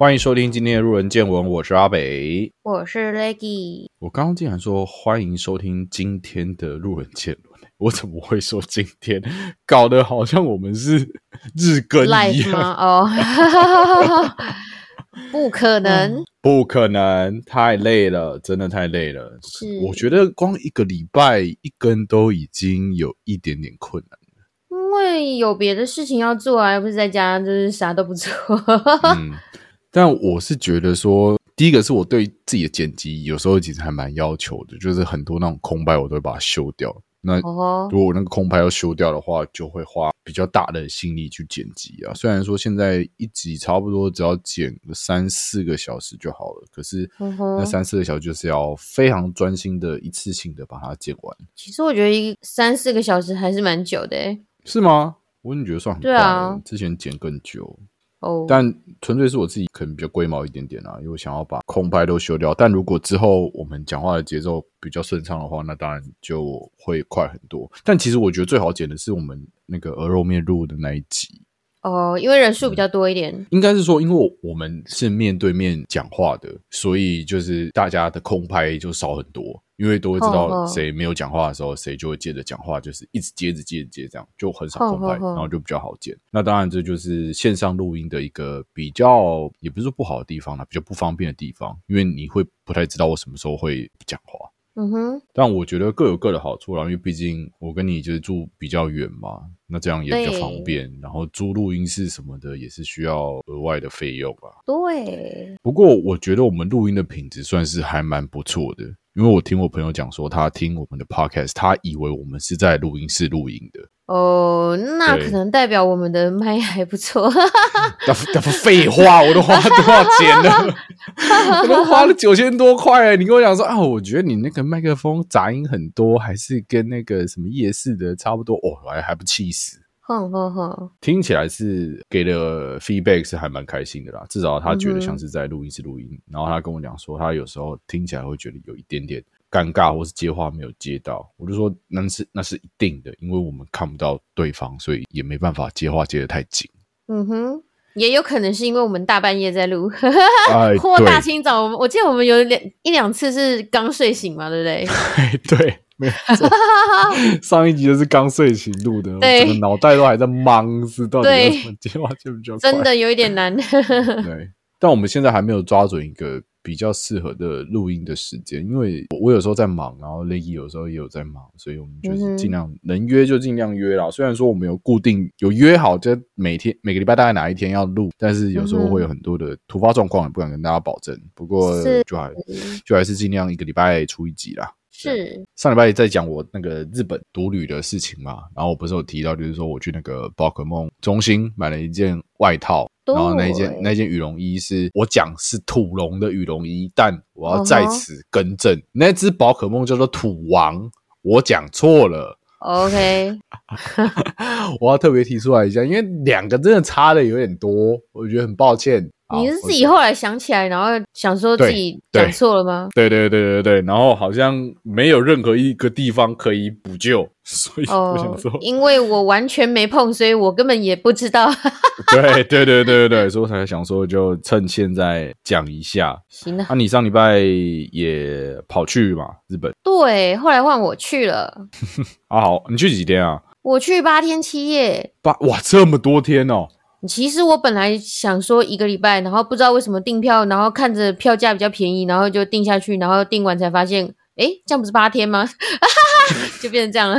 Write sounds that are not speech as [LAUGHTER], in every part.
欢迎收听今天的路人见闻，我是阿北。我是 Leggy，我刚刚竟然说欢迎收听今天的路人见闻，[LAUGHS] 我怎么会说今天？搞得好像我们是日更一样，吗？哦，[LAUGHS] 不可能，不可能，太累了，真的太累了。是我觉得光一个礼拜一更都已经有一点点困难。因为有别的事情要做啊，又不是在家就是啥都不做。嗯，但我是觉得说，第一个是我对自己的剪辑有时候其实还蛮要求的，就是很多那种空白我都会把它修掉。那哦，如果我那个空白要修掉的话，就会花比较大的心力去剪辑啊。虽然说现在一集差不多只要剪个三四个小时就好了，可是那三四个小时就是要非常专心的一次性的把它剪完，其实我觉得一三四个小时还是蛮久的诶。是吗？我怎么觉得算很快对啊之前剪更久，哦，但纯粹是我自己可能比较龟毛一点点啊，因为我想要把空拍都修掉。但如果之后我们讲话的节奏比较顺畅的话，那当然就会快很多。但其实我觉得最好剪的是我们那个鹅肉面录的那一集，哦，因为人数比较多一点，应该是说，因为我我们是面对面讲话的，所以就是大家的空拍就少很多，因为都会知道谁没有讲话的时候，谁就会接着讲话，就是一直接着接着接，这样就很少空拍，然后就比较好剪。那当然，这就是线上录音的一个比较，也不是说不好的地方啦，比较不方便的地方，因为你会不太知道我什么时候会讲话。嗯哼，但我觉得各有各的好处啦，因为毕竟我跟你就是住比较远嘛，那这样也比较方便。然后租录音室什么的也是需要额外的费用吧。对，不过我觉得我们录音的品质算是还蛮不错的，因为我听我朋友讲说，他听我们的 podcast，他以为我们是在录音室录音的。哦，那可能代表我们的麦还不错。[LAUGHS] 那那不废话，我都花多少钱了？[LAUGHS] 我都花了九千多块了。你跟我讲说啊，我觉得你那个麦克风杂音很多，还是跟那个什么夜市的差不多哦，还还不气死。哼哼哼，听起来是给的 feedback 是还蛮开心的啦，至少他觉得像是在录音室录音。然后他跟我讲说，他有时候听起来会觉得有一点点尴尬，或是接话没有接到。我就说那是那是一定的，因为我们看不到对方，所以也没办法接话接得太紧。嗯哼。也有可能是因为我们大半夜在录，哎，[LAUGHS] 或对大清早。我记得我们有两一两次是刚睡醒嘛，对不对？[LAUGHS] 对，没有错。[LAUGHS] 上一集就是刚睡醒录的，我对整个脑袋都还在忙，是到底要对怎么接话就比较？真的有一点难。[LAUGHS] 对，但我们现在还没有抓准一个比较适合的录音的时间，因为我我有时候在忙，然后 Leggy 有时候也有在忙，所以我们就是尽量、能约就尽量约啦。虽然说我们有固定有约好，就每天每个礼拜大概哪一天要录，但是有时候会有很多的突发状况，也不敢跟大家保证。不过就还就还是尽量一个礼拜出一集啦。是，上礼拜在讲我那个日本独旅的事情嘛，然后我不是有提到，就是说我去那个宝可梦中心买了一件外套，然后那一件那件羽绒衣是我讲是土龙的羽绒衣，但我要在此更正，那只宝可梦叫做土王，我讲错了，OK，[LAUGHS] 我要特别提出来一下，因为两个真的差的有点多，我觉得很抱歉。好你是自己后来想起来，然后想说自己对讲错了吗？对对对对对，然后好像没有任何一个地方可以补救，[LAUGHS] 所以我想哦说，，因为我完全没碰，所以我根本也不知道。[LAUGHS] 对对对对对对，所以我才想说，就趁现在讲一下。行了啊，，你上礼拜也跑去嘛日本对，后来换我去了，[LAUGHS] 啊？好，你去几天啊？我去八天七夜。八哇，这么多天哦！其实我本来想说一个礼拜，然后不知道为什么订票，然后看着票价比较便宜，然后就订下去，然后订完才发现，诶，这样不是八天吗？[LAUGHS] [LAUGHS] 就变成这样了。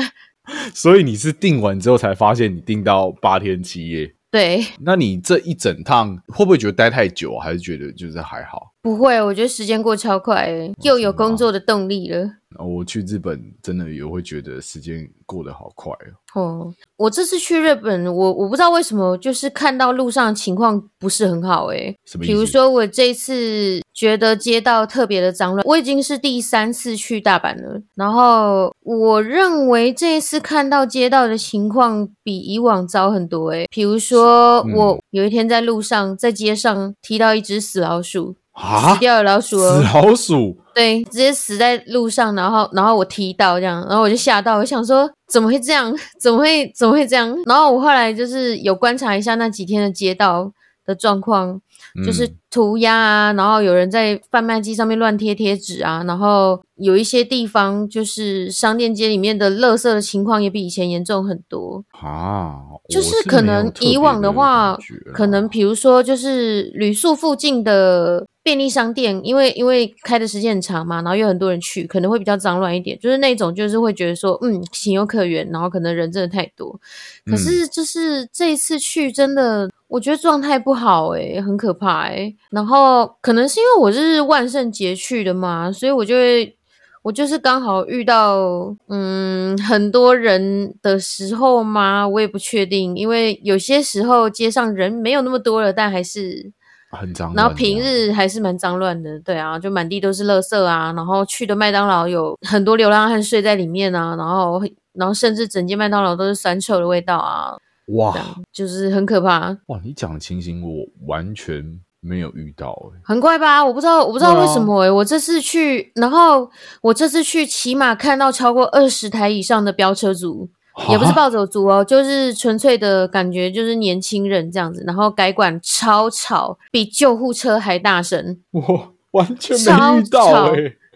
所以你是订完之后才发现你订到八天七夜。对，那你这一整趟会不会觉得待太久啊？还是觉得就是还好？不会，我觉得时间过超快诶，又有工作的动力了。啊我去日本真的也会觉得时间过得好快哦。哦，我这次去日本，我我不知道为什么，就是看到路上的情况不是很好诶。什么意思？比如说，我这一次觉得街道特别的脏乱，我已经是第三次去大阪了。然后我认为这一次看到街道的情况比以往糟很多诶。比如说，嗯我有一天在路上，在街上踢到一只死老鼠，啊死，掉的老鼠哦死，老鼠对，直接死在路上，然后然后我踢到这样，然后我就吓到，我想说怎么会这样？[LAUGHS] 怎么会怎么会这样？然后我后来就是有观察一下那几天的街道，的状况，就是嗯涂鸦啊，然后有人在贩卖机上面乱贴贴纸啊，然后有一些地方就是商店街里面的垃圾的情况也比以前严重很多。啊，就是可能以往的话可能比如说就是旅宿附近的便利商店，因为因为开的时间很长嘛，然后有很多人去，可能会比较脏乱一点。就是那种就是会觉得说，嗯，情有可原，然后可能人真的太多。可是就是这一次去真的。我觉得状态不好诶、很可怕诶、然后可能是因为我是万圣节去的嘛，所以我就会我就是刚好遇到嗯很多人的时候嘛？我也不确定，因为有些时候街上人没有那么多了，但还是，很脏然后平日还是蛮脏乱的，对啊，就满地都是垃圾啊，然后去的麦当劳有很多流浪汉睡在里面啊，然后然后甚至整间麦当劳都是酸臭的味道啊，哇就是很可怕。哇，你讲的情形我完全没有遇到哎、很怪吧？我不知道，我不知道为什么诶、我这次去，然后我这次去，起码看到超过二十台以上的飙车族，也不是暴走族哦，就是纯粹的感觉，就是年轻人这样子。然后改管超吵，比救护车还大声。[LAUGHS] 我完全超没遇到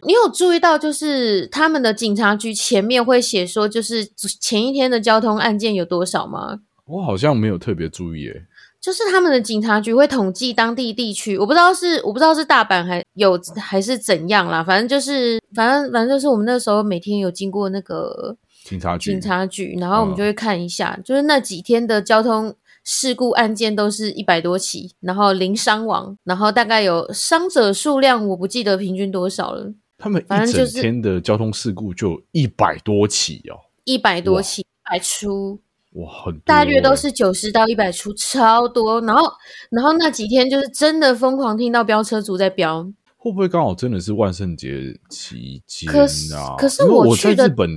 你有注意到，就是他们的警察局前面会写说，就是前一天的交通案件有多少吗？我好像没有特别注意哎、就是他们的警察局会统计当地地区，我不知道是我不知道是大阪还有还是怎样啦，反正就是反正反正就是我们那时候每天有经过那个警察局警察局，然后我们嗯就会看一下，就是那几天的交通事故案件都是一百多起，然后零伤亡，然后大概有伤者数量我不记得平均多少了，他们反正就是一整天的交通事故就一百多起哦，一百多起，一百出。哇，很多大约都欸是九十到一百出，超多。然后，然后那几天就是真的疯狂听到飙车族在飙。会不会刚好真的是万圣节期间可是啊？可是我去的日本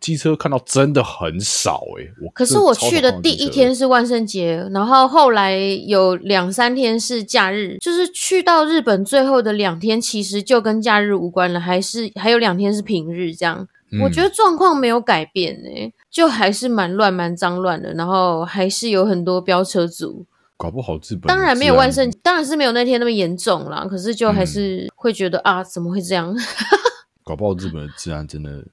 机车看到真的很少哎、我可是我去的第一天是万圣节，然后后来有两三天是假日，就是去到日本最后的两天，其实就跟假日无关了，还是还有两天是平日这样。我觉得得状况没有改变诶、就还是蛮乱、蛮脏乱的，然后还是有很多飙车族。搞不好日本当然没有万圣，当然是没有那天那么严重啦。可是就还嗯是会觉得、啊，怎么会这样？[LAUGHS] 搞不好日本的治安真的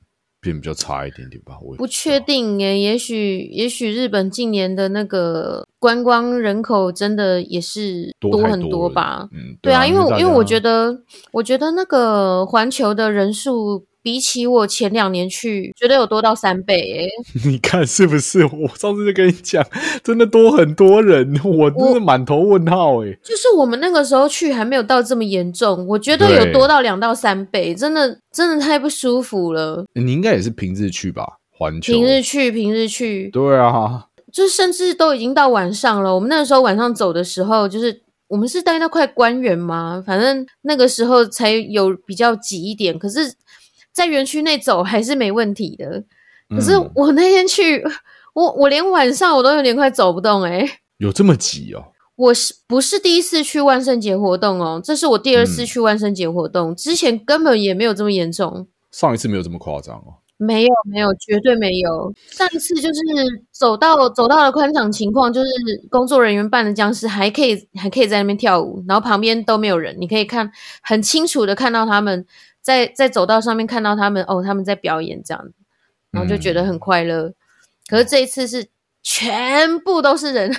变比较差一点点吧，我也不确。定诶，也许也许日本近年的那个观光人口真的也是多很多了吧？嗯，对啊，因为因为我觉得，我觉得那个环球的人数比起我前两年去，觉得有多到三倍诶。[LAUGHS] 你看是不是？我上次就跟你讲，真的多很多人，我真的满头问号哎。就是我们那个时候去还没有到这么严重，我觉得有多到两到三倍，真的真的太不舒服了。你应该也是平日去吧？环球平日去，平日去，对啊，就甚至都已经到晚上了。我们那个时候晚上走的时候，就是我们是待到快关园嘛，反正那个时候才有比较挤一点。可是，在园区内走还是没问题的。可是嗯我那天去，我我连晚上我都有点快走不动诶、有这么挤哦？我是不是第一次去万圣节活动哦？这是我第二次嗯去万圣节活动，之前根本也没有这么严重。上一次没有这么夸张哦。没有没有，绝对没有。上一次就是走到走到了宽敞情况，就是工作人员扮的僵尸，还可以还可以在那边跳舞，然后旁边都没有人，你可以看很清楚的看到他们在在走道上面看到他们哦，他们在表演这样，然后就觉得很快乐。可是这一次是全部都是人，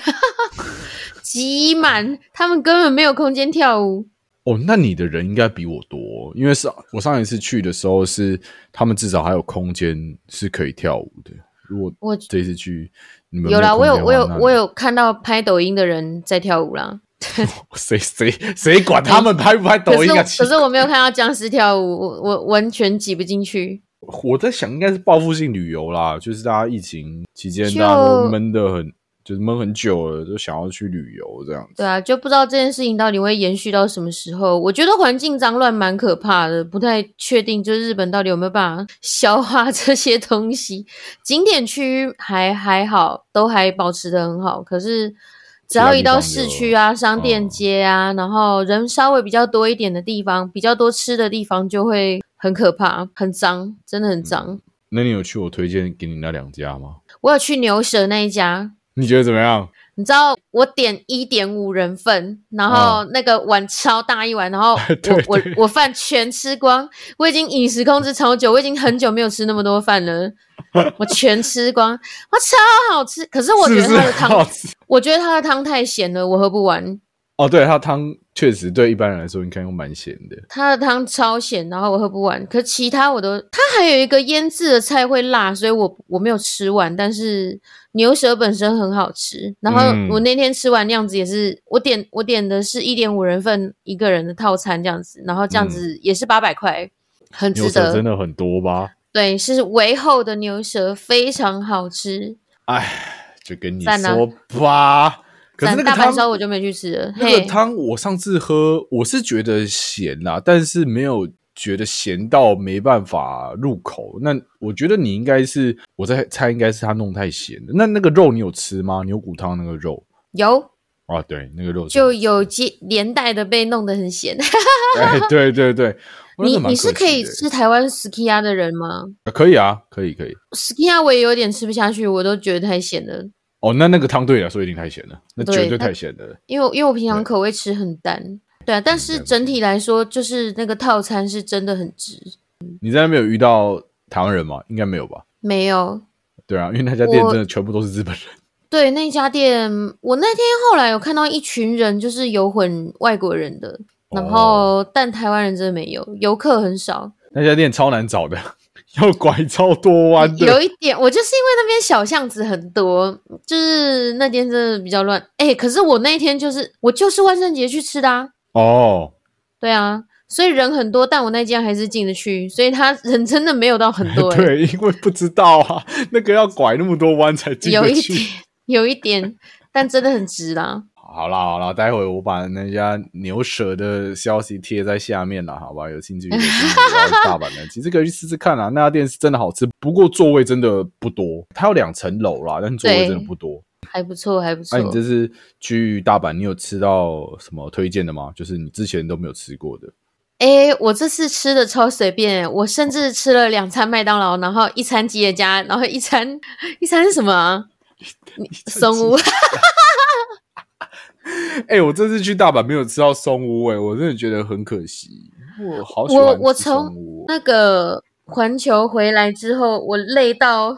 [LAUGHS] 挤满，他们根本没有空间跳舞。哦，那你的人应该比我多，因为是我上一次去的时候是他们至少还有空间是可以跳舞的。如果我这一次去，你们有啦，我有我有我有有看到拍抖音的人在跳舞啦。[LAUGHS] 谁谁谁管他们拍不拍抖音啊？可是我没有看到僵尸跳舞，我我完全挤不进去。我在想，应该是报复性旅游啦，就是大家疫情期间大家都闷得很，就是闷很久了，就想要去旅游这样子。对啊，就不知道这件事情到底会延续到什么时候。我觉得环境脏乱蛮可怕的，不太确定，就是日本到底有没有办法消化这些东西。景点区还还好，都还保持的很好，可是。只要一到市区啊、商店街啊，然后人稍微比较多一点的地方，比较多吃的地方，就会很可怕、很脏，真的很脏。那你有去我推荐给你那两家吗？我有去牛舌那一家，你觉得怎么样？你知道我点一点五人份，然后那个碗超大一碗，然后我 [LAUGHS] 我对我饭全吃光，我已经饮食控制超久，我已经很久没有吃那么多饭了，我全吃光，哇，超好吃。可是我觉得它的汤？我觉得它的汤太咸了，我喝不完。哦，对，它汤确实对一般人来说应该会蛮咸的。它的汤超咸，然后我喝不完。可其他我都，它还有一个腌制的菜会辣，所以我我没有吃完。但是牛舌本身很好吃，然后嗯我那天吃完那样子也是，我点我点的是一点五人份一个人的套餐这样子，然后这样子也是八百块，很值得。真的很多吧？对，是微厚的牛舌，非常好吃。哎，就跟你说吧。可是那个大阪烧我就没去吃了。那个嘿，汤我上次喝，我是觉得咸啦，但是没有觉得咸到没办法入口。那我觉得你应该是我在猜，应该是他弄太咸了。那那个肉你有吃吗？牛骨汤那个肉有啊，对，那个肉就有接连带的被弄得很咸。哎，对对对，[LAUGHS] 你你是可以吃台湾 skiya 的人吗？可以啊，可以可以。skiya 我也有点吃不下去，我都觉得太咸了。哦，那那个汤对你来说一定太咸了，那对绝对太咸了。因为因为我平常口味吃很淡，对啊，但是整体来说，就是那个套餐是真的很值。你在那边有遇到台湾人吗？应该没有吧？没有，对啊，因为那家店真的全部都是日本人。[LAUGHS] 对那家店，我那天后来有看到一群人，就是有混外国人的，然后、但台湾人真的没有，游客很少。那家店超难找的，[LAUGHS] 要拐超多弯的。有一点，我就是因为那边小巷子很多，就是那间真的比较乱。哎、可是我那一天就是我就是万圣节去吃的啊，哦，对啊，所以人很多，但我那间还是进得去，所以他人真的没有到很多、[LAUGHS] 欸，对，因为不知道啊，那个要拐那么多弯才进得去。有一点，有一点，但真的很值啦。好啦好啦，待会我把那家牛舌的消息贴在下面了，好吧？有兴趣大阪的，[LAUGHS] 其实可以去试试看啊。那家店是真的好吃，不过座位真的不多，它有两层楼啦，但是座位真的不多。还不错，还不错。那、你这次去大阪，你有吃到什么推荐的吗？就是你之前都没有吃过的。哎、我这次吃的超随便，我甚至吃了两餐麦当劳，然后一餐吉野家，然后一餐一餐是什么啊？[LAUGHS] 松屋。[LAUGHS] 哎、我这次去大阪没有吃到松屋、哎，我真的觉得很可惜。我好喜欢我我从那个环球回来之后，我累到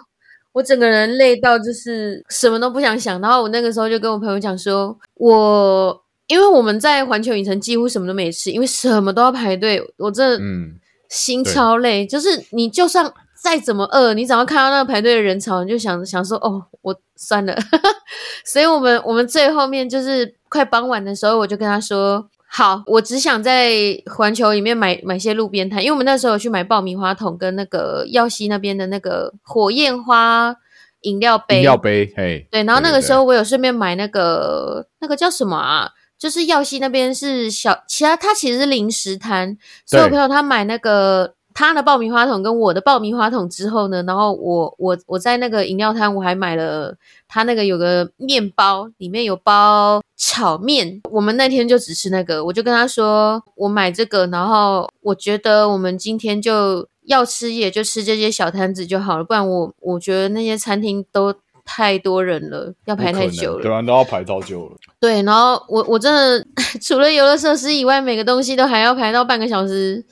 我整个人累到就是什么都不想想。然后我那个时候就跟我朋友讲说，我因为我们在环球影城几乎什么都没吃，因为什么都要排队，我真的嗯，心超累。就是你就算再怎么饿，你只要看到那个排队的人潮，你就想想说，哦，我算了。[LAUGHS] 所以我们我们最后面就是快傍晚的时候，我就跟他说。好，我只想在环球里面买买些路边摊，因为我们那时候有去买爆米花桶跟那个耀西那边的那个火焰花饮料杯。饮料杯，嘿，对，然后那个时候我有顺便买那个那个叫什么啊？就是耀西那边是小，其他它其实是零食摊，所以我朋友他买那个他的爆米花桶跟我的爆米花桶之后呢，然后我我我在那个饮料摊我还买了他那个有个面包，里面有包炒面，我们那天就只吃那个，我就跟他说我买这个，然后我觉得我们今天就要吃也就吃这些小摊子就好了，不然我我觉得那些餐厅都太多人了，要排太久了。对啊，都要排到久了。对，然后我我真的 [LAUGHS] 除了游乐设施以外，每个东西都还要排到半个小时，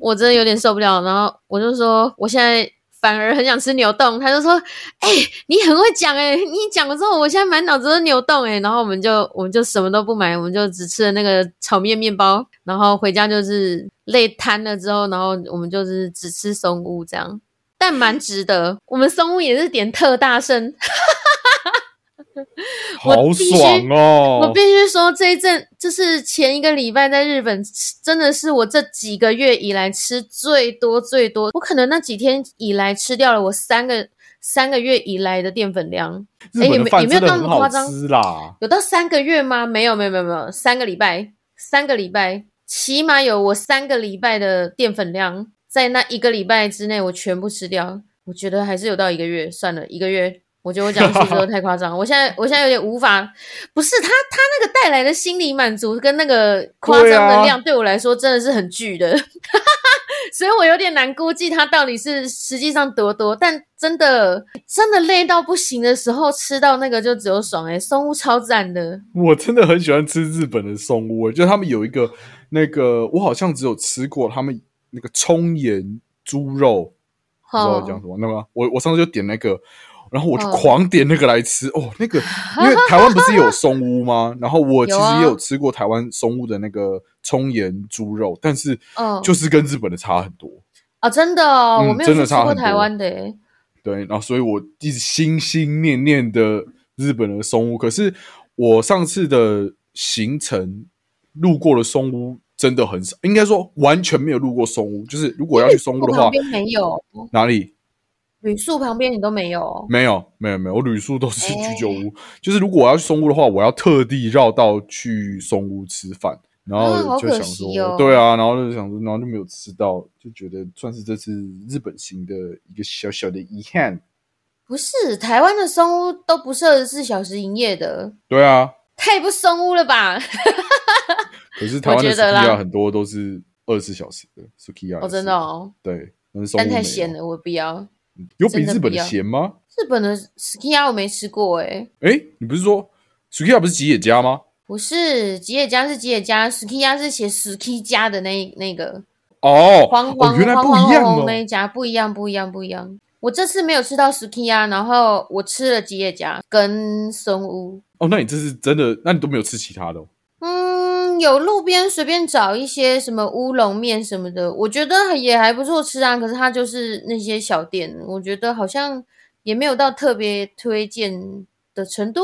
我真的有点受不了。然后我就说，我现在反而很想吃牛冻，他就说，哎、你很会讲哎、你讲了之后，我现在满脑子都是牛冻哎、然后我们就我们就什么都不买，我们就只吃了那个炒面面包，然后回家就是累瘫了之后，然后我们就是只吃松屋这样。但蛮值得，我们松屋也是点特大圣，我 [LAUGHS] 好爽哦！我必须说，这一阵就是前一个礼拜在日本吃，真的是我这几个月以来吃最多最多。我可能那几天以来吃掉了我三个三个月以来的淀粉量，日本也没也没有到那么夸张啦。有到三个月吗？没有没有没有没有，三个礼拜，三个礼拜，起码有我三个礼拜的淀粉量，在那一个礼拜之内我全部吃掉。我觉得还是有到一个月，算了，一个月。我觉得我讲数字都太夸张，我现在我现在有点无法，不是他他那个带来的心理满足跟那个夸张的量，对我来说真的是很巨的，[LAUGHS] 所以我有点难估计他到底是实际上多多。但真的真的累到不行的时候，吃到那个就只有爽哎、松屋超赞的。我真的很喜欢吃日本的松屋，就他们有一个那个，我好像只有吃过他们那个葱盐猪肉，不知道我讲什么。那么我我上次就点那个，然后我就嗯狂点那个来吃。哦，那个因为台湾不是有松屋吗？然后我其实也有吃过台湾松屋的那个葱盐猪肉，但是嗯就是跟日本的差很多。啊，真的哦，嗯我没有吃过台湾的欸。对，然后所以我一直心心念念的日本的松屋，可是我上次的行程路过了松屋真的很少，应该说完全没有路过松屋。就是如果要去松屋的话那，边没有，哪里旅宿旁边你都没有。没有？没有没有，我旅宿都是哎居酒屋。就是如果我要去松屋的话，我要特地绕道去松屋吃饭。然后就想说，对啊，然后就想说，然后就没有吃到，就觉得算是这次日本行的一个小小的遗憾。不是台湾的松屋都不是二十四小时营业的，对啊，太不松屋了吧？[LAUGHS] 可是台湾的我觉得啦 Sukiya 很多都是二十四小时的 Sukiya，哦，真的哦，对，但太咸了，我不要。有比日本的咸吗？日本的 Skiya 我没吃过诶，哎，你不是说 Sukiya 不是吉野家吗？不是吉野家是吉野家，Skiya 是写 Ski 家的那那个哦，黄黄哦，原来黄不一样哦黄红那。一家不一样，不一样，不一样。我这次没有吃到 Skiya，然后我吃了吉野家跟松屋。哦，那你这是真的？那你都没有吃其他的、哦？嗯，有路边随便找一些什么乌龙面什么的，我觉得也还不错吃啊。可是它就是那些小店，我觉得好像也没有到特别推荐的程度。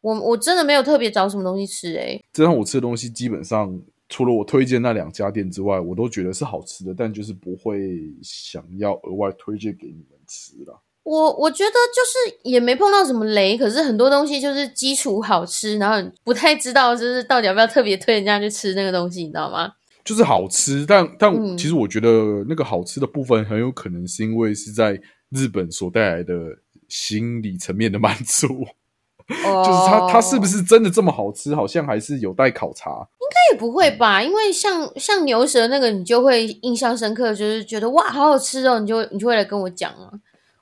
我我真的没有特别找什么东西吃诶、这让我吃的东西基本上除了我推荐那两家店之外，我都觉得是好吃的，但就是不会想要额外推荐给你们吃啦。我我觉得就是也没碰到什么雷，可是很多东西就是基础好吃，然后不太知道就是到底要不要特别推人家去吃那个东西，你知道吗？就是好吃，但但嗯其实我觉得那个好吃的部分很有可能是因为是在日本所带来的心理层面的满足，哦 [LAUGHS] 就是它它是不是真的这么好吃，好像还是有待考察。应该也不会吧？因为像像牛舌那个，你就会印象深刻，就是觉得哇，好好吃哦，你就你就会来跟我讲啊。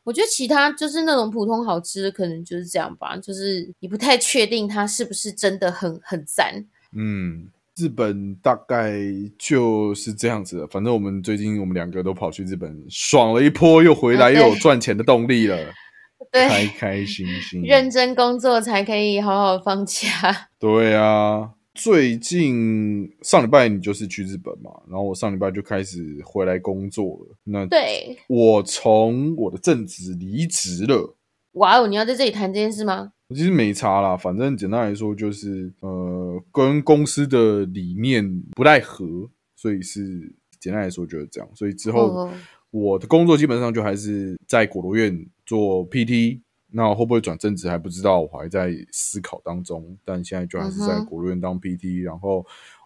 我觉得其他就是那种普通好吃的，可能就是这样吧，就是你不太确定它是不是真的很很赞。嗯，日本大概就是这样子的。反正我们最近我们两个都跑去日本爽了一波，又回来，又有赚钱的动力了，[LAUGHS] 对，开开心心。认真工作才可以好好放假。对啊，最近上礼拜你就是去日本嘛，然后我上礼拜就开始回来工作了。那对，我从我的正职离职了。哇哦，你要在这里谈这件事吗？其实没差啦，反正简单来说就是，呃，跟公司的理念不太合，所以是简单来说就是这样。所以之后哦我的工作基本上就还是在果罗院做 PT，那会不会转正职还不知道，我还在思考当中。但现在就还是在嗯哼果罗院当 PT，、然后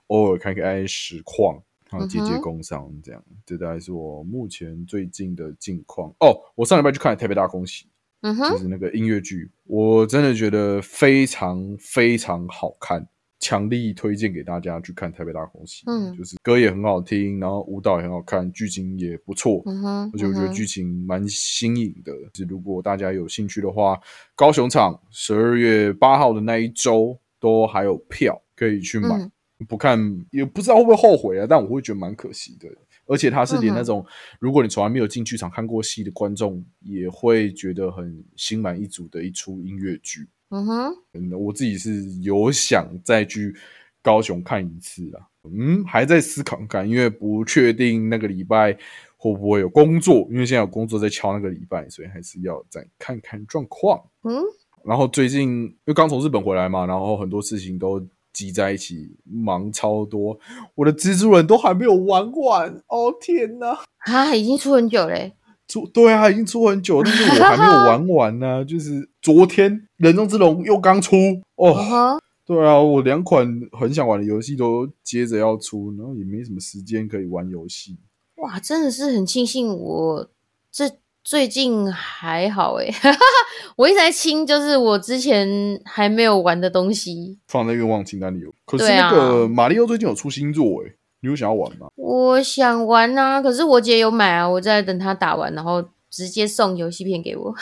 偶尔看看实况，然后接接工商这样。这大概是我目前最近的近况。哦，我上礼拜去看了台北大空袭。就嗯哼，是那个音乐剧，我真的觉得非常非常好看，强力推荐给大家去看《台北大空袭》。嗯就是歌也很好听，然后舞蹈也很好看，剧情也不错。嗯哼，而且我觉得剧情蛮新颖的，就是如果大家有兴趣的话，高雄场十二月八号的那一周都还有票可以去买。嗯不看也不知道会不会后悔啊，但我会觉得蛮可惜的。而且它是连那种、如果你从来没有进剧场看过戏的观众，也会觉得很心满意足的一出音乐剧。嗯哼，嗯，我自己是有想再去高雄看一次啊。嗯，还在思考看，因为不确定那个礼拜会不会有工作，因为现在有工作在敲那个礼拜，所以还是要再看看状况。嗯，然后最近因为刚从日本回来嘛，然后很多事情都积在一起，忙超多。我的蜘蛛人都还没有玩完，哦天哪！啊，已经出很久嘞。出对啊，已经出很久，但是我还没有玩完呢、就是昨天《人中之龙》又刚出哦，对啊，我两款很想玩的游戏都接着要出，然后也没什么时间可以玩游戏。哇，真的是很庆幸我这最近还好诶，[LAUGHS] 我一直在清，就是我之前还没有玩的东西。放在愿望清单里有。可是那个马里奥最近有出新作诶、你有想要玩吗？我想玩啊，可是我姐有买啊，我在等她打完，然后直接送游戏片给我。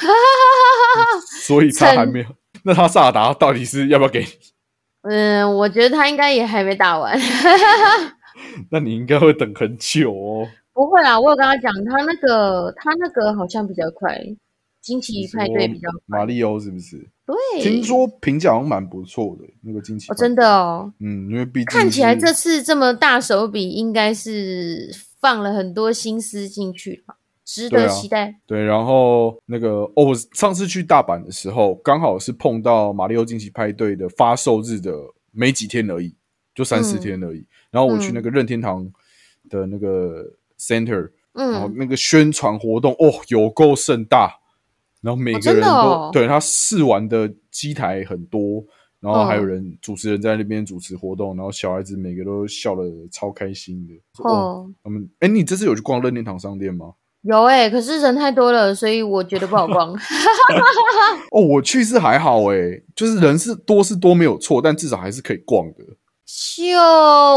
[LAUGHS] 所以他还没有。[LAUGHS] 那他萨尔达到底是要不要给你？嗯，我觉得他应该也还没打完。[LAUGHS] 那你应该会等很久哦。不会啦，我有跟他讲，他那个他那个好像比较快，惊奇派对比较快。马里欧是不是？对，听说评价好像蛮不错的，那个惊奇哦，真的哦。嗯，因为毕竟看起来这次这么大手笔，应该是放了很多心思进去吧，值得期待。对，然后那个哦，我上次去大阪的时候，刚好是碰到马里奥惊奇派对的发售日的没几天而已，就三四天而已。然后我去那个任天堂的那个 Center，嗯然后那个宣传活动哦，有够盛大。然后每个人都对他试玩的机台很多，然后还有人主持人在那边主持活动，然后小孩子每个都笑得超开心的。哦，他们哎，你这次有去逛任天堂商店吗？有哎，可是人太多了，所以我觉得不好逛。[LAUGHS] [LAUGHS] 哦，我去是还好哎，就是人是多是多没有错，但至少还是可以逛的。就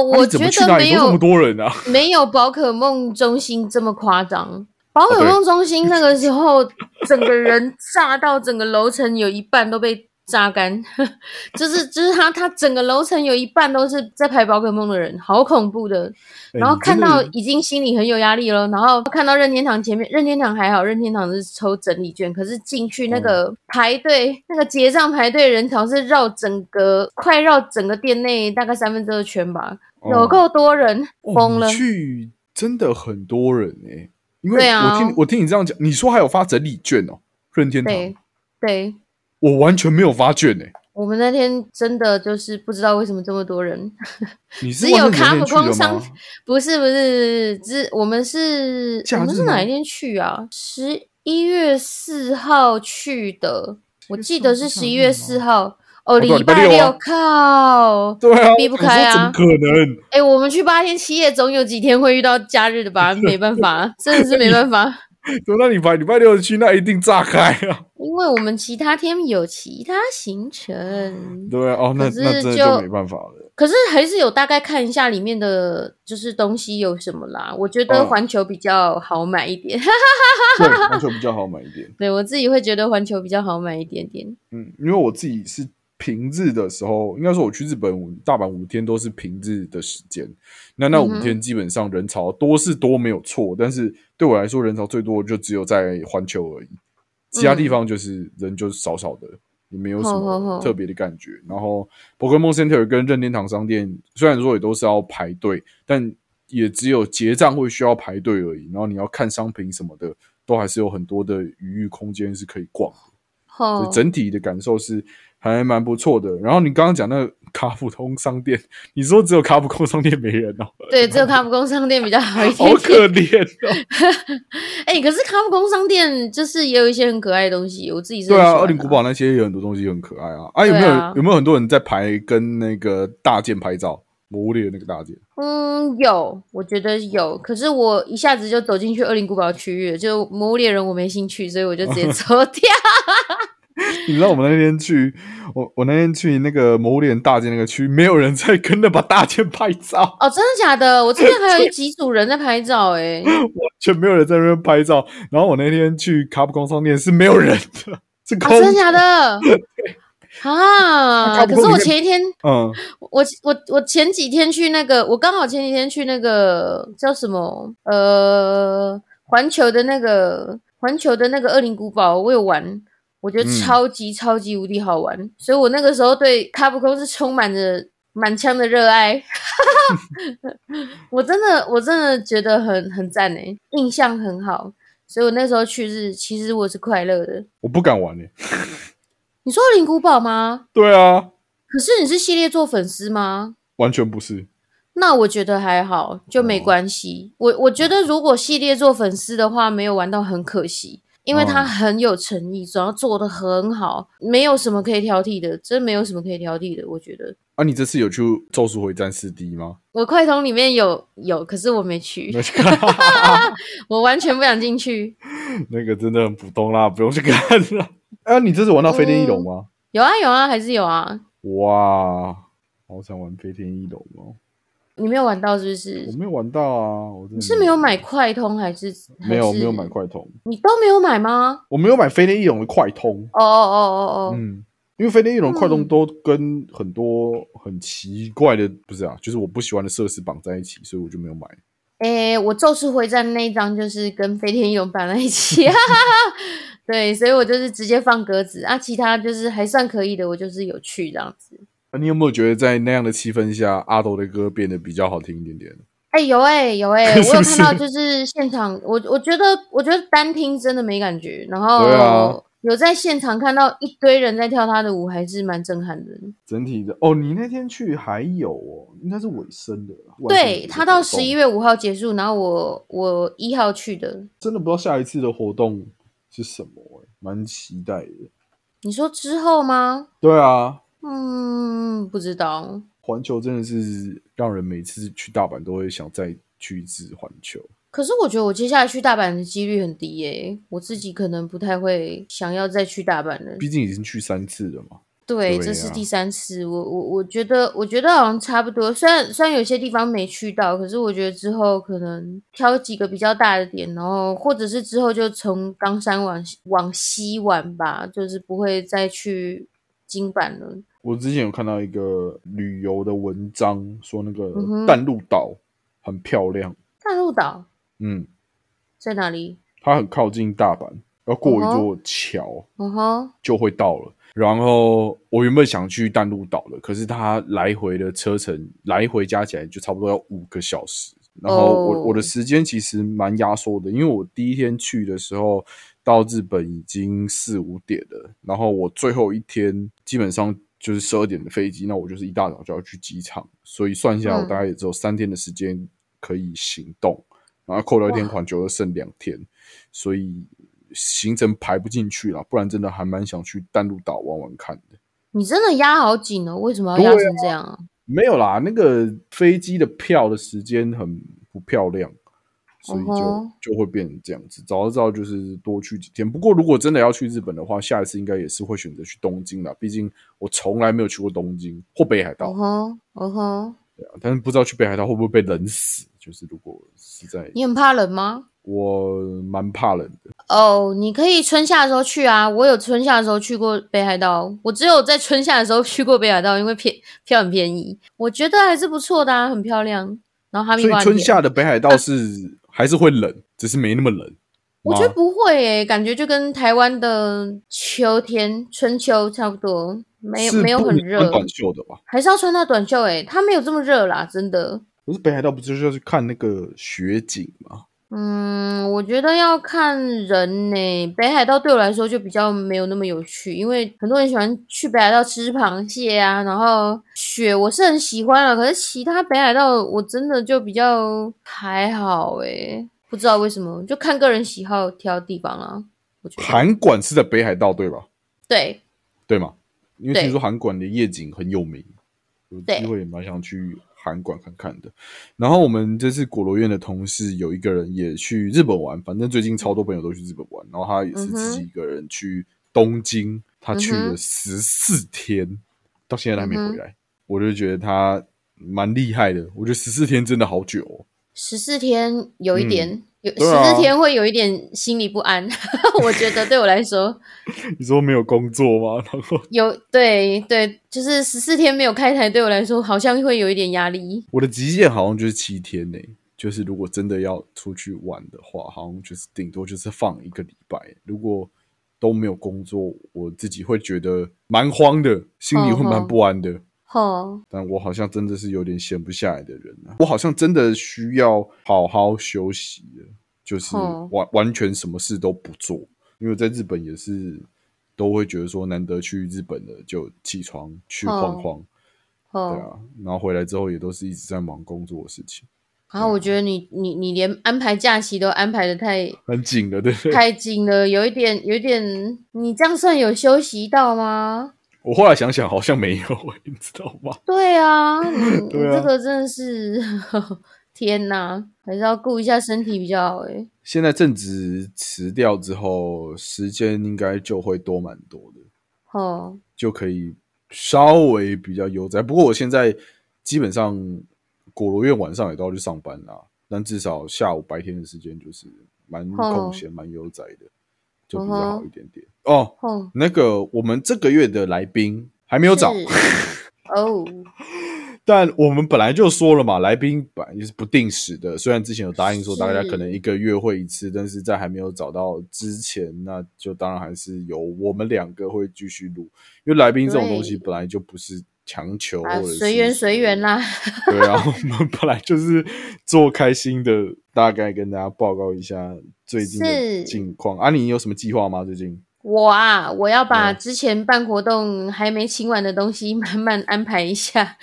我觉得没有这么多人啊，[LAUGHS] 没有宝可梦中心这么夸张。宝可梦中心那个时候，整个人炸到整个楼层有一半都被榨干，[LAUGHS] 就是就是他他整个楼层有一半都是在排宝可梦的人，好恐怖的。然后看到已经心里很有压力了，然后看到任天堂前面，任天堂还好，任天堂是抽整理券，可是进去那个排队那个结账排队人潮是绕整个快绕整个店内大概三分之二圈吧，有够多人，疯了。去真的很多人哎。因为我听我听你这样讲，你说还有发整理券哦，任天堂。对，我完全没有发券诶。我们那天真的就是不知道为什么这么多人。[LAUGHS] 你是只有卡普空商？不是不是，只我们是我们是哪一天去啊？十一月四号去的，我记得是十一月四号。哦，礼拜六靠，对啊，避不开啊，怎么可能？哎，我们去八天七夜，总有几天会遇到假日的吧？[LAUGHS] 没办法，真的是没办法。那你排礼拜六去，那一定炸开啊！因为我们其他天有其他行程。对啊，哦，那那真的就没办法了。可是还是有大概看一下里面的，就是东西有什么啦。我觉得环球比较好买一点。对，环球比较好买一点。[LAUGHS] 对我自己会觉得环球比较好买一点点。嗯，因为我自己是。平日的时候，应该说我去日本五大阪五天都是平日的时间。那那五天基本上人潮多是多没有错，但是对我来说人潮最多就只有在环球而已，其他地方就是人就少少的，也没有什么特别的感觉。然后 Pokemon Center 跟任天堂商店虽然说也都是要排队，但也只有结账会需要排队而已。然后你要看商品什么的，都还是有很多的余裕空间是可以逛。的整体的感受是。还蛮不错的。然后你刚刚讲那个卡普空商店，你说只有卡普空商店没人哦？对，只有卡普空商店比较好一点。好可怜哦！[LAUGHS] 哎，可是卡普空商店就是也有一些很可爱的东西，我自己是对啊，二零古堡那些有很多东西很可爱啊。啊，有没有有没有很多人在排跟那个大件拍照？魔物猎那个大件？嗯，有，我觉得有。可是我一下子就走进去二零古堡区域，就魔物猎人我没兴趣，所以我就直接 [LAUGHS] 走掉。[LAUGHS] 你知道我们那天去，我我那天去那个某脸大街那个区，没有人在跟那把大件拍照。哦，真的假的？我这边还有几组人在拍照，哎，[LAUGHS] 完全没有人在那边拍照。然后我那天去卡普空商店是没有人的，[LAUGHS] 是空。真的假的？啊！可是我前一天，嗯，我我我前几天去那个，我刚好前几天去那个叫什么呃环球的那个环球的那个恶灵古堡，我有玩。我觉得超级超级无敌好玩，所以我那个时候对卡普空是充满着满腔的热爱。[LAUGHS] 我真的我真的觉得很很赞诶，印象很好，所以我那时候去日其实我是快乐的。我不敢玩诶，[LAUGHS] 你说灵古堡吗？对啊，可是你是系列做粉丝吗？完全不是。那我觉得还好，就没关系。我我觉得如果系列做粉丝的话，没有玩到很可惜。因为他很有诚意，主要做的很好，没有什么可以挑剔的，真没有什么可以挑剔的，我觉得。啊，你这次有去《咒术回战》四 D 吗？[LAUGHS] 我快通里面有有，可是我没去，[LAUGHS] 我完全不想进去。[LAUGHS] 那个真的很普通啦，不用去看了。啊，你这次玩到飞天翼龙吗？有啊有啊，还是有啊。哇，好想玩飞天翼龙哦。你没有玩到是不是我是？没有玩到啊，我真的你是没有买快通还是没有没有买快通，你都没有买吗？我没有买飞天翼龙的快通，哦哦哦哦哦，嗯，因为飞天翼龙快通嗯都跟很多很奇怪的，不是啊，就是我不喜欢的设施绑在一起，所以我就没有买。诶、我咒术回战那一张就是跟飞天翼龙绑在一起，哈哈哈。对，所以我就是直接放鸽子啊，其他就是还算可以的，我就是有去这样子。啊，你有没有觉得在那样的气氛下，阿斗的歌变得比较好听一点点？哎、有哎、有哎、[LAUGHS] 我有看到就是现场，我我觉得我觉得单听真的没感觉，然后对啊有在现场看到一堆人在跳他的舞，还是蛮震撼的。整体的哦，你那天去还有哦，应该是尾声的对他到十一月五号结束，然后我我一号去的。真的不知道下一次的活动是什么、欸，蛮期待的。你说之后吗？对啊，嗯，不知道。环球真的是让人每次去大阪都会想再去一次环球。可是我觉得我接下来去大阪的几率很低耶、我自己可能不太会想要再去大阪了。毕竟已经去三次了嘛。对，对啊这是第三次，我我我觉得，我觉得好像差不多。虽然虽然有些地方没去到，可是我觉得之后可能挑几个比较大的点，然后或者是之后就从冈山往往西玩吧，就是不会再去金板了。我之前有看到一个旅游的文章，说那个淡路岛很漂亮，淡路岛嗯，在哪里？它很靠近大阪，要过一哦座桥嗯哼，就会到了。然后我原本想去淡路岛的，可是它来回的车程来回加起来就差不多要五个小时。然后我、哦我的时间其实蛮压缩的，因为我第一天去的时候到日本已经四五点了，然后我最后一天基本上就是十二点的飞机，那我就是一大早就要去机场，所以算下来我嗯大概也只有三天的时间可以行动，然后扣掉一天哇环球又剩两天，所以行程排不进去了，不然真的还蛮想去淡路岛玩玩看的。你真的压好紧哦，为什么要压成这样啊？没有啦，那个飞机的票的时间很不漂亮，所以就、就会变成这样子。早知道就是多去几天。不过如果真的要去日本的话，下一次应该也是会选择去东京啦，毕竟我从来没有去过东京或北海道嗯，哼，嗯哼，对啊，但是不知道去北海道会不会被冷死。就是如果是在，你很怕冷吗？我蛮怕冷的。哦，你可以春夏的时候去啊！我有春夏的时候去过北海道，我只有在春夏的时候去过北海道，因为便票很便宜，我觉得还是不错的啊，很漂亮。然后哈密所以瓜很甜春夏的北海道是、还是会冷，只是没那么冷。我觉得不会诶、感觉就跟台湾的秋天、春秋差不多，没有是没有很热短袖的吧？还是要穿到短袖诶、它没有这么热啦，真的。可是北海道不就是要去看那个雪景吗？嗯，我觉得要看人呢、北海道对我来说就比较没有那么有趣，因为很多人喜欢去北海道吃螃蟹啊，然后雪我是很喜欢了，可是其他北海道我真的就比较还好诶、不知道为什么，就看个人喜好挑地方啦。我觉得函馆是在北海道对吧？对，对嘛？因为听说函馆的夜景很有名，有机会也蛮想去函馆看看的。然后我们这次果罗院的同事有一个人也去日本玩，反正最近超多朋友都去日本玩，然后他也是自己一个人去东京，他去了十四天，到现在都还没回来，我就觉得他蛮厉害的。我觉得十四天真的好久、哦。十四天有一点，有十四天会有一点心里不安，[LAUGHS] 我觉得对我来说 [LAUGHS] 你说没有工作吗？[LAUGHS] 然后有对对，就是十四天没有开台，对我来说好像会有一点压力。我的极限好像就是七天呢、就是如果真的要出去玩的话，好像就是顶多就是放一个礼拜。如果都没有工作，我自己会觉得蛮慌的，心里会蛮不安的。吼，但我好像真的是有点闲不下来的人啊，我好像真的需要好好休息的，就是哦完完全什么事都不做。因为在日本也是都会觉得说，难得去日本了，就起床去晃晃。对，啊，然后回来之后也都是一直在忙工作的事情，然后我觉得你你你连安排假期都安排的太很紧了，对不对？太紧了，有一点有一点，你这样算有休息到吗？我后来想想，好像没有，[LAUGHS] 你知道吗？对啊，[LAUGHS] 这个真的是 [LAUGHS] 天哪，还是要顾一下身体比较好诶。现在正值辞掉之后，时间应该就会多蛮多的，吼，就可以稍微比较悠哉。不过我现在基本上果罗院晚上也都要去上班啦，但至少下午白天的时间就是蛮空闲、蛮悠哉的，就比较好一点点。哦，哦，那个我们这个月的来宾还没有找，[LAUGHS] 哦，但我们本来就说了嘛，来宾本来就是不定时的。虽然之前有答应说大家可能一个月会一次，但是在还没有找到之前，那就当然还是由我们两个会继续录，因为来宾这种东西本来就不是强求随缘随缘。啦。[LAUGHS] 对啊，我们本来就是做开心的，大概跟大家报告一下最近的是近况。啊，你有什么计划吗？最近？我啊，我要把之前办活动还没清完的东西 [LAUGHS] 慢慢安排一下，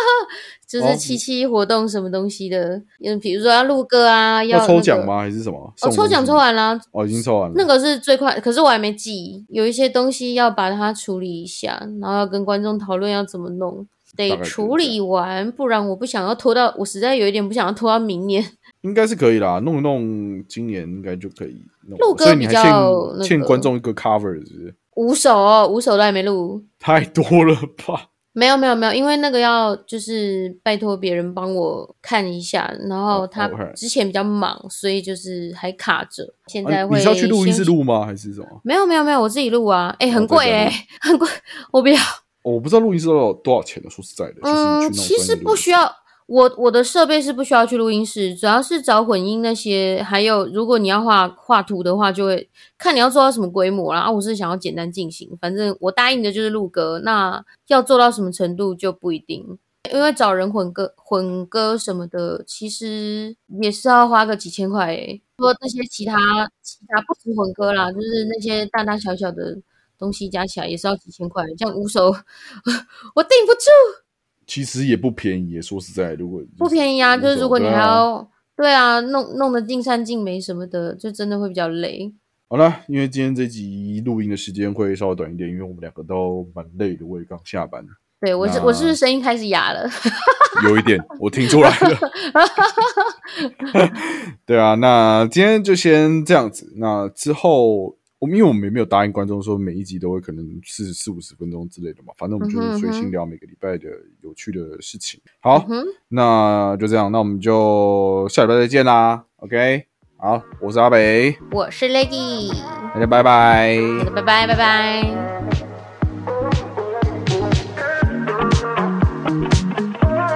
[LAUGHS] 就哦是七七活动什么东西的，嗯，比如说要录歌啊，要、抽奖吗？还是什么？哦，抽奖抽完了，哦，已经抽完了。那个是最快，可是我还没记，有一些东西要把它处理一下，然后要跟观众讨论要怎么弄，得处理完，不然我不想要拖到，我实在有一点不想要拖到明年。应该是可以啦，弄一弄，今年应该就可以弄。录歌比所以你还欠、较那欠观众一个 cover，是不是？五首哦，五首都还没录，太多了吧？没有没有没有，因为那个要就是拜托别人帮我看一下，然后哦他之前比较忙，所以就是还卡着。现啊在会你是要去录音室先？录吗？还是什么？没有没有没有，我自己录啊，哎、很哦贵哎、很贵，我不要。哦我不知道录音室要多少钱的。说实在的，嗯，其实不需要，我我的设备是不需要去录音室，主要是找混音那些，还有如果你要画画图的话，就会看你要做到什么规模啦。啊，我是想要简单进行，反正我答应的就是录歌，那要做到什么程度就不一定。因为找人混歌、混歌什么的，其实也是要花个几千块诶。说那些其他其他不止混歌啦，就是那些大大小小的东西加起来也是要几千块。这样五首 [LAUGHS] 我顶不住。其实也不便宜耶。说实在，如果不便宜啊，就是如果你还要对啊，弄弄得尽善尽美什么的，就真的会比较累。好了，因为今天这集录音的时间会稍微短一点，因为我们两个都蛮累的，我也刚下班，对我是我是不是声音开始哑了？[LAUGHS] 有一点我听出来了。[LAUGHS] 对啊，那今天就先这样子。那之后，我们因为我们也没有答应观众说每一集都会可能四四五十分钟之类的嘛，反正我们就是随嗯哼嗯哼性聊每个礼拜的有趣的事情。好，那就这样，那我们就下礼拜再见啦。OK，好，我是阿北，我是 Leggy，大家拜拜。拜拜拜拜。